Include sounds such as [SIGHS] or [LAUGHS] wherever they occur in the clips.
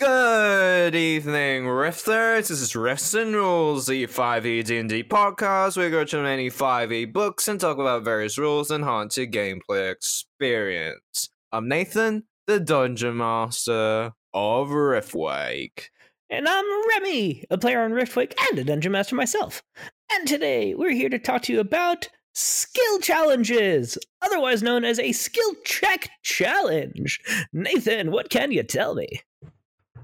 Good evening, Rifters. This is Rifts and Rules, the 5e D&D podcast. We go to many 5e books and talk about various rules and haunted gameplay experience. I'm Nathan, the Dungeon Master of Riftwake. And I'm Remy, a player on Riftwake and a Dungeon Master myself. And today we're here to talk to you about skill challenges, otherwise known as a skill check challenge. Nathan, what can you tell me?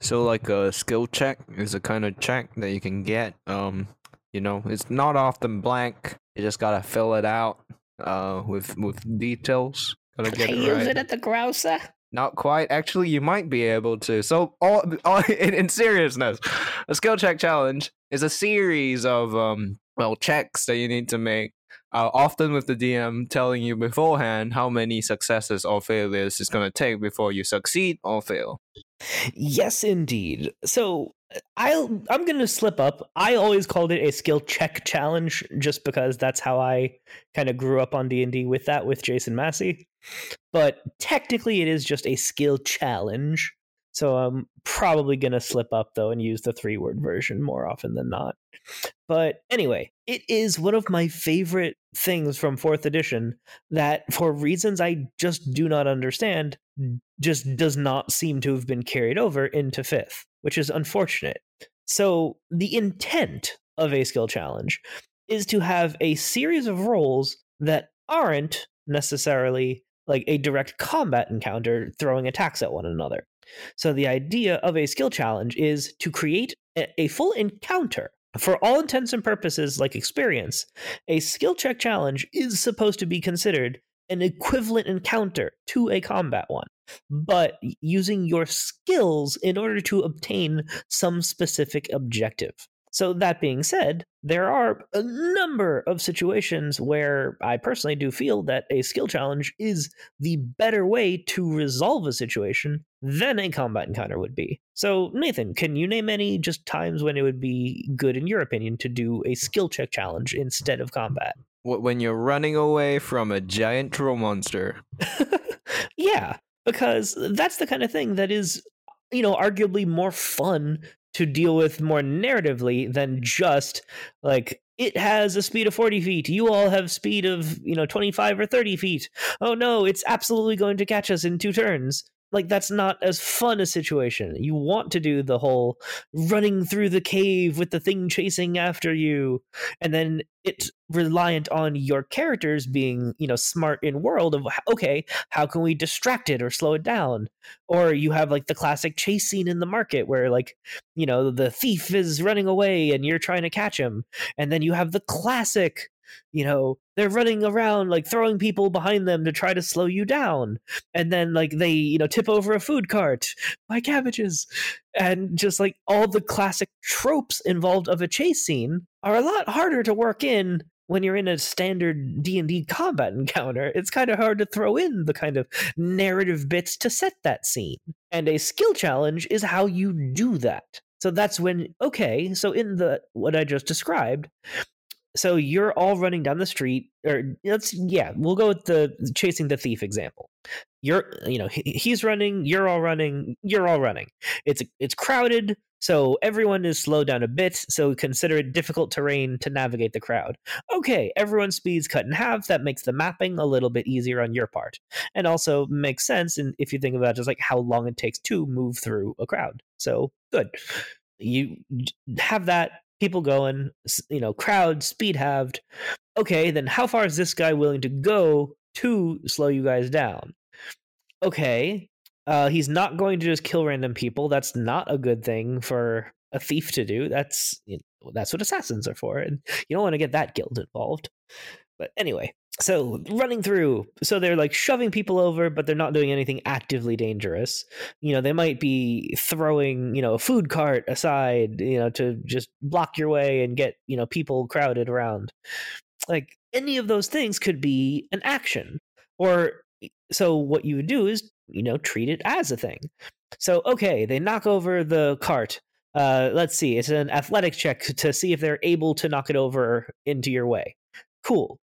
So, like a skill check is a kind of check that you can get. Um, you know, it's not often blank. You just gotta fill it out. Uh, with with details. Gotta Can get I it use it at the Grouser? Not quite. Actually, you might be able to. So, all, all [LAUGHS] in, in seriousness, a skill check challenge is a series of um, well, checks that you need to make. Uh, often with the DM telling you beforehand how many successes or failures it's going to take before you succeed or fail. Yes, indeed. So I'll I'm gonna slip up. I always called it a skill check challenge just because that's how I kind of grew up on D and D with that with Jason Massey. But technically, it is just a skill challenge. So I'm probably gonna slip up though and use the three word version more often than not. But anyway, it is one of my favorite things from fourth edition that, for reasons I just do not understand, just does not seem to have been carried over into fifth, which is unfortunate. So, the intent of a skill challenge is to have a series of rolls that aren't necessarily like a direct combat encounter throwing attacks at one another. So, the idea of a skill challenge is to create a, full encounter. For all intents and purposes, like experience, a skill check challenge is supposed to be considered an equivalent encounter to a combat one, but using your skills in order to obtain some specific objective. So, that being said, there are a number of situations where I personally do feel that a skill challenge is the better way to resolve a situation than a combat encounter would be. So, Nathan, can you name any just times when it would be good, in your opinion, to do a skill check challenge instead of combat? When you're running away from a giant troll monster. [LAUGHS] yeah, because that's the kind of thing that is, you know, arguably more fun to deal with more narratively than just like it has a speed of 40 feet. You all have speed of, you know, 25 or 30 feet. Oh no, it's absolutely going to catch us in two turns. Like that's not as fun a situation. You want to do the whole running through the cave with the thing chasing after you and then it's reliant on your characters being you know smart in world of okay how can we distract it or slow it down or you have like the classic chase scene in the market where like you know the thief is running away and you're trying to catch him and then you have the classic you know they're running around like throwing people behind them to try to slow you down and then like they you know tip over a food cart buy cabbages and just like all the classic tropes involved of a chase scene are a lot harder to work in when you're in a standard D&D combat encounter, it's kind of hard to throw in the kind of narrative bits to set that scene. And a skill challenge is how you do that. So that's when okay, so in the what I just described, so you're all running down the street or let's yeah we'll go with the chasing the thief example. You're you know he's running you're all running you're all running. It's it's crowded so everyone is slowed down a bit so consider it difficult terrain to navigate the crowd. Okay everyone's speed's cut in half that makes the mapping a little bit easier on your part. And also makes sense and if you think about just like how long it takes to move through a crowd. So good. You have that people going, you know, crowd speed halved. Okay, then how far is this guy willing to go to slow you guys down? Okay, uh, he's not going to just kill random people. That's not a good thing for a thief to do. That's you know, that's what assassins are for, and you don't want to get that guild involved. But anyway, so running through so they're like shoving people over but they're not doing anything actively dangerous. You know they might be throwing you know a food cart aside you know to just block your way and get you know people crowded around. Like any of those things could be an action. Or so what you would do is you know treat it as a thing. So okay they knock over the cart. Uh, let's see it's an athletic check to see if they're able to knock it over into your way cool.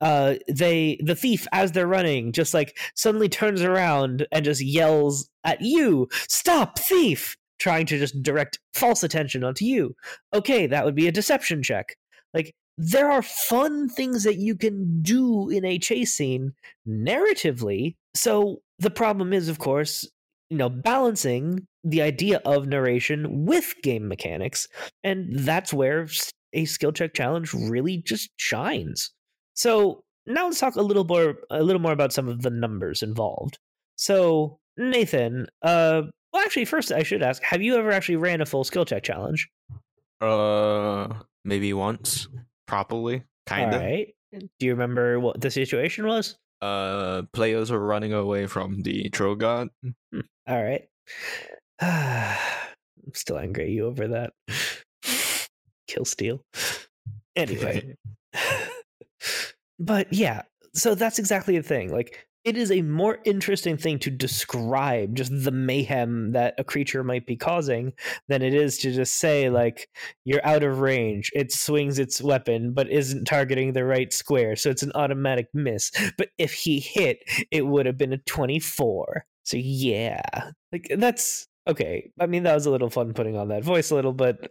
Uh they the thief as they're running just like suddenly turns around and just yells at you stop thief! trying to just direct false attention onto you. Okay that would be a deception check. Like there are fun things that you can do in a chase scene narratively. So the problem is of course you know balancing the idea of narration with game mechanics and that's where a skill check challenge really just shines. So now let's talk a little more a little more about some of the numbers involved. So Nathan, uh, well, actually, first I should ask: Have you ever actually ran a full skill check challenge? Uh, maybe once, properly, kind of. Right. Do you remember what the situation was? Uh, players were running away from the troll god. Hmm. All right. [SIGHS] I'm still angry at you over that kill steal. Anyway. [LAUGHS] but yeah, so that's exactly the thing. Like it is a more interesting thing to describe just the mayhem that a creature might be causing than it is to just say like you're out of range it swings its weapon but isn't targeting the right square so it's an automatic miss but if he hit it would have been a 24 so yeah like that's okay i mean that was a little fun putting on that voice a little but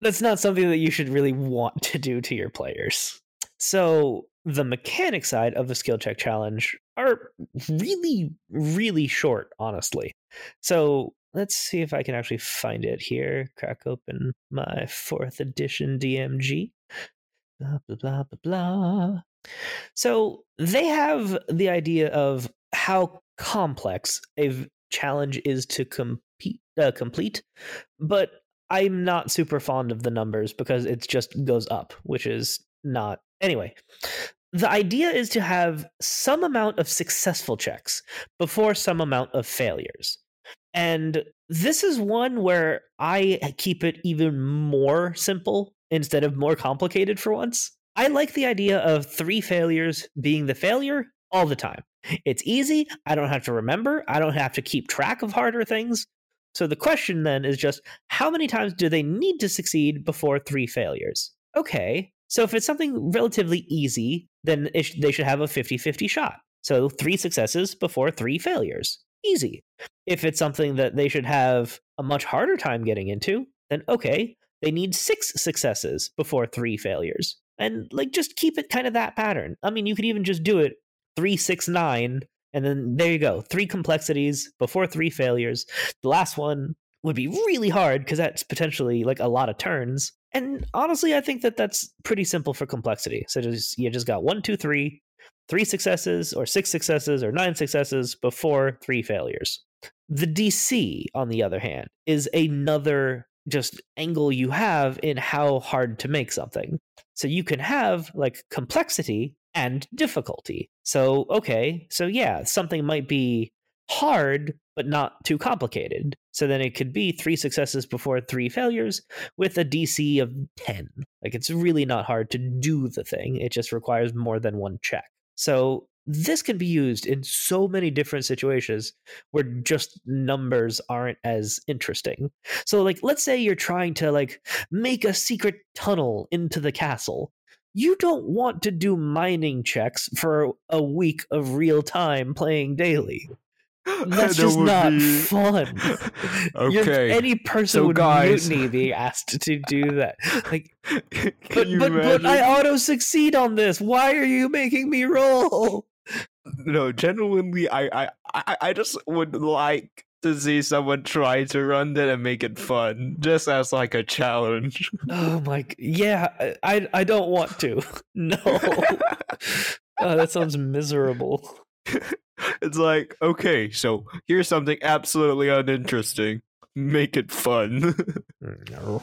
that's not something that you should really want to do to your players. So the mechanic side of the skill check challenge are really, really short, honestly. So let's see if I can actually find it here. Crack open my fourth edition DMG. Blah, blah, blah, blah, blah. So they have the idea of how complex a challenge is to compete, uh, complete, but I'm not super fond of the numbers because it just goes up, which is not. Anyway, the idea is to have some amount of successful checks before some amount of failures. And this is one where I keep it even more simple instead of more complicated for once. I like the idea of three failures being the failure all the time. It's easy. I don't have to remember. I don't have to keep track of harder things. So the question then is just how many times do they need to succeed before three failures? Okay, so if it's something relatively easy, then sh- they should have a 50 50 shot. So three successes before three failures. Easy. If it's something that they should have a much harder time getting into, then okay, they need six successes before three failures. And like just keep it kind of that pattern. I mean, you could even just do it three, six, nine, and then there you go. Three complexities before three failures. The last one would be really hard because that's potentially like a lot of turns. And honestly, I think that that's pretty simple for complexity. So just you just got one, two, three, three successes, or six successes, or nine successes before three failures. The DC, on the other hand, is another just angle you have in how hard to make something. So you can have like complexity and difficulty. So, okay, so yeah, something might be hard, but not too complicated. So then it could be three successes before three failures with a DC of 10. Like it's really not hard to do the thing, it just requires more than one check. So this can be used in so many different situations where just numbers aren't as interesting. So like let's say you're trying to like make a secret tunnel into the castle. You don't want to do mining checks for a week of real time playing daily. [GASPS] That's That just not be- [LAUGHS] fun. [LAUGHS] You're- Okay, any person so would guys- mutiny being asked to do that. Like, [LAUGHS] but but, but I auto succeed on this. Why are you making me roll? no, genuinely, I, I, I, I just would like to see someone try to run that and make it fun, just as like a challenge. [LAUGHS] Oh my! Yeah, I I, don't want to. [LAUGHS] No. [LAUGHS] oh, that sounds miserable. it's like, okay, so here's something absolutely uninteresting. Make it fun. Mm, no.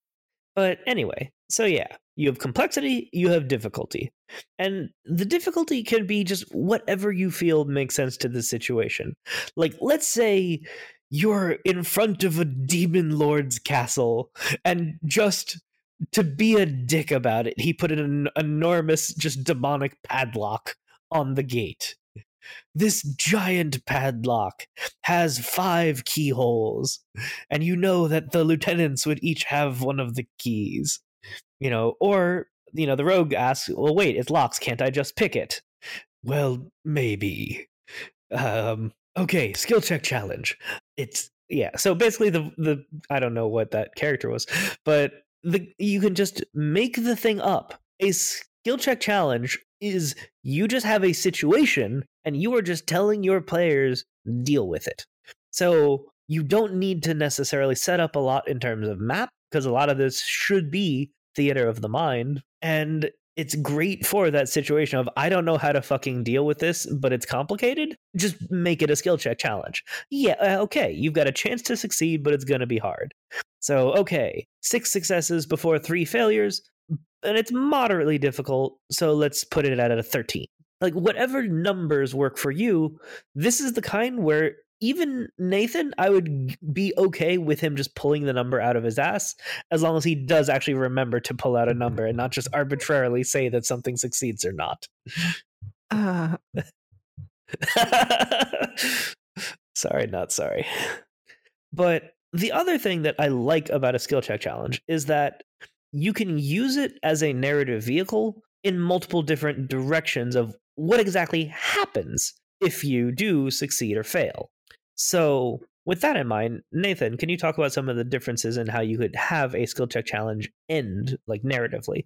But anyway, so yeah, you have complexity, you have difficulty. And the difficulty can be just whatever you feel makes sense to the situation. Like, let's say you're in front of a demon lord's castle, and just to be a dick about it, he put an enormous, just demonic padlock on the gate. This giant padlock has five keyholes and you know that the lieutenants would each have one of the keys you know or you know the rogue asks well wait it locks can't i just pick it? Well maybe. Um okay skill check challenge. It's yeah so basically the the i don't know what that character was but the you can just make the thing up. A skill check challenge is you just have a situation and you are just telling your players deal with it so you don't need to necessarily set up a lot in terms of map because a lot of this should be theater of the mind and it's great for that situation of I don't know how to fucking deal with this, but it's complicated. Just make it a skill check challenge. Yeah, uh, okay, you've got a chance to succeed, but it's going to be hard. So, okay, six successes before three failures, and it's moderately difficult. So let's put it at a 13. Like, whatever numbers work for you, this is the kind where even Nathan, I would be okay with him just pulling the number out of his ass as long as he does actually remember to pull out a number and not just arbitrarily say that something succeeds or not. Uh, [LAUGHS] sorry, not sorry. But the other thing that I like about a skill check challenge is that you can use it as a narrative vehicle in multiple different directions of what exactly happens if you do succeed or fail. So, with that in mind, Nathan, can you talk about some of the differences in how you could have a skill check challenge end, like narratively?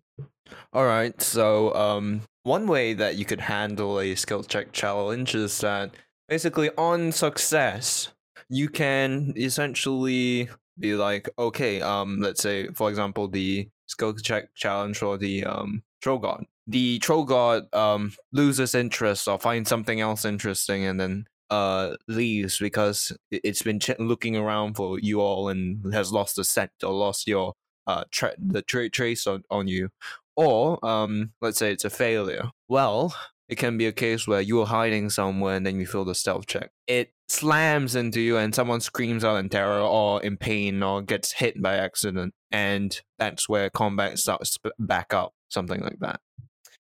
All right. So, um, one way that you could handle a skill check challenge is that basically on success, you can essentially be like, okay, um, let's say for example the skill check challenge or the um troll god. The troll god um loses interest or finds something else interesting and then uh leaves because it- it's been ch- looking around for you all and has lost the scent or lost your uh tra- the tra- trace on, on you. Or um let's say it's a failure. Well it can be a case where you're hiding somewhere and then you feel the stealth check. It slams into you and someone screams out in terror or in pain or gets hit by accident and that's where combat starts back up something like that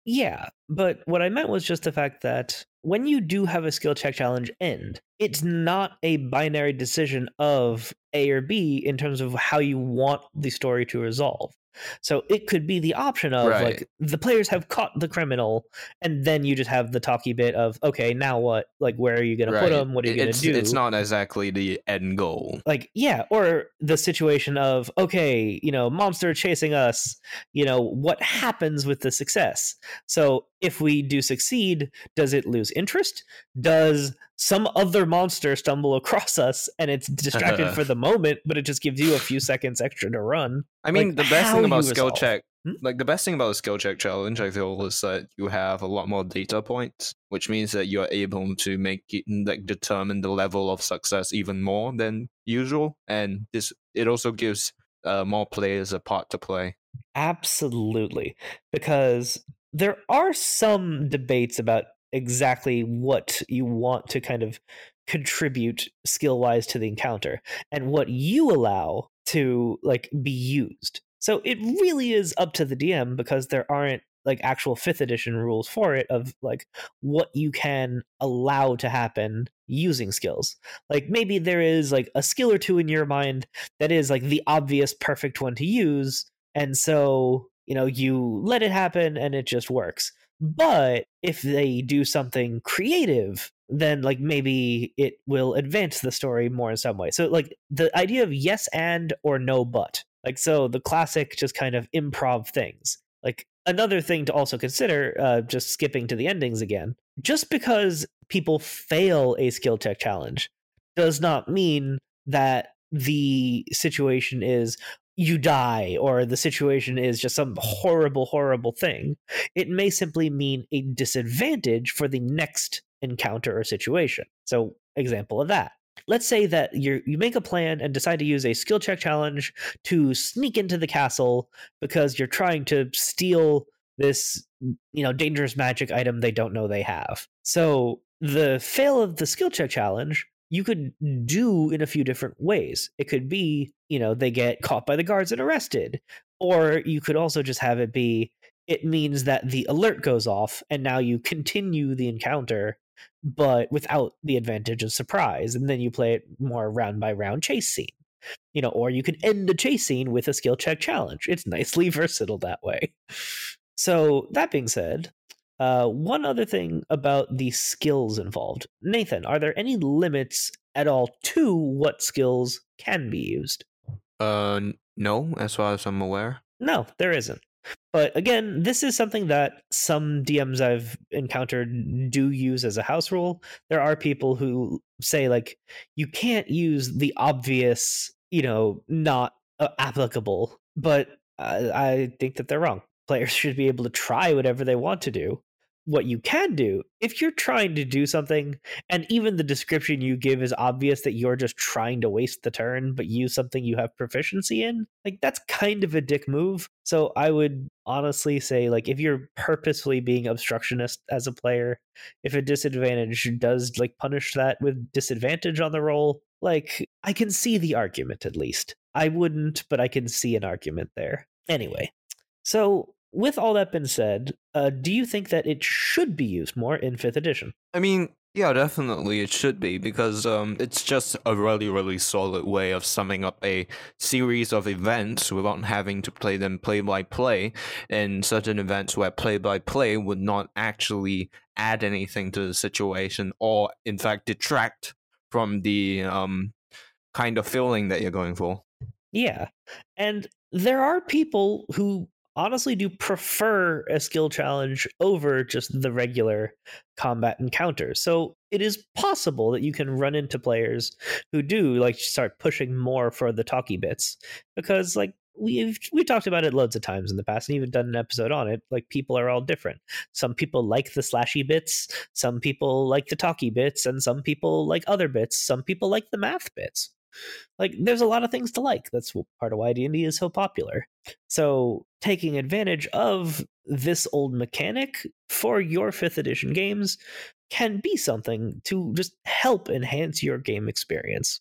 Yeah, but what I meant was just the fact that when you do have a skill check challenge end, it's not a binary decision of A or B in terms of how you want the story to resolve. So it could be the option of Right. like the players have caught the criminal, and then you just have the talky bit of okay, now what? Like, where are you going to put them? What are you going to do? it's not exactly the end goal like yeah or the situation of okay you know monster chasing us you know what happens with the success so if we do succeed does it lose interest does some other monster stumble across us and it's distracted for [LAUGHS] the moment, but it just gives you a few seconds extra to run. I mean, Like, the best thing about skill resolve. check, Hmm? like the best thing about the skill check challenge, I feel, is that you have a lot more data points, which means that you are able to make it like determine the level of success even more than usual, and this it also gives uh, more players a part to play. Absolutely. Because there are some debates about exactly what you want to kind of contribute skill wise to the encounter and what you allow to like be used. So it really is up to the DM because there aren't like actual fifth edition rules for it of like what you can allow to happen using skills. Like maybe there is like a skill or two in your mind that is like the obvious perfect one to use and so you know you let it happen and it just works but if they do something creative then like maybe it will advance the story more in some way. So like the idea of yes and or no but like so the classic just kind of improv things. Like another thing to also consider uh, just skipping to the endings again just because people fail a skill check challenge does not mean that the situation is you die or the situation is just some horrible horrible thing it may simply mean a disadvantage for the next encounter or situation. So example of that. Let's say that you you make a plan and decide to use a skill check challenge to sneak into the castle because you're trying to steal this you know dangerous magic item they don't know they have. So the fail of the skill check challenge you could do in a few different ways. It could be, you know, they get caught by the guards and arrested. Or you could also just have it be, it means that the alert goes off and now you continue the encounter, but without the advantage of surprise. And then you play it more round by round chase scene. You know, or you can end the chase scene with a skill check challenge. It's [LAUGHS] nicely versatile that way. So, that being said, uh, one other thing about the skills involved. Nathan, are there any limits at all to what skills can be used? Uh, no, as far as I'm aware. No, there isn't. But again, this is something that some DMs I've encountered do use as a house rule. There are people who say, like, you can't use the obvious, you know, not uh, applicable. But I, I think that they're wrong. Players [LAUGHS] should be able to try whatever they want to do. What you can do, if you're trying to do something, and even the description you give is obvious that you're just trying to waste the turn, but use something you have proficiency in, like that's kind of a dick move. So I would honestly say, like, if you're purposefully being obstructionist as a player, if a disadvantage does like punish that with disadvantage on the roll, like I can see the argument at least. I wouldn't, but I can see an argument there. Anyway, so with all that been said, uh, do you think that it should be used more in fifth edition? I mean, yeah, definitely it should be because um, it's just a really, really solid way of summing up a series of events without having to play them play by play. And certain events where play by play would not actually add anything to the situation, or in fact detract from the um kind of feeling that you're going for. Yeah. And there are people who honestly do prefer a skill challenge over just the regular combat encounters. So it is possible that you can run into players who do like start pushing more for the talky bits because like we've we talked about it loads of times in the past and even done an episode on it like people are all different some people like the slashy bits some people like the talky bits and some people like other bits some people like the math bits like there's a lot of things to like. That's part of why d&d is so popular. So taking advantage of this old mechanic for your fifth edition games can be something to just help enhance your game experience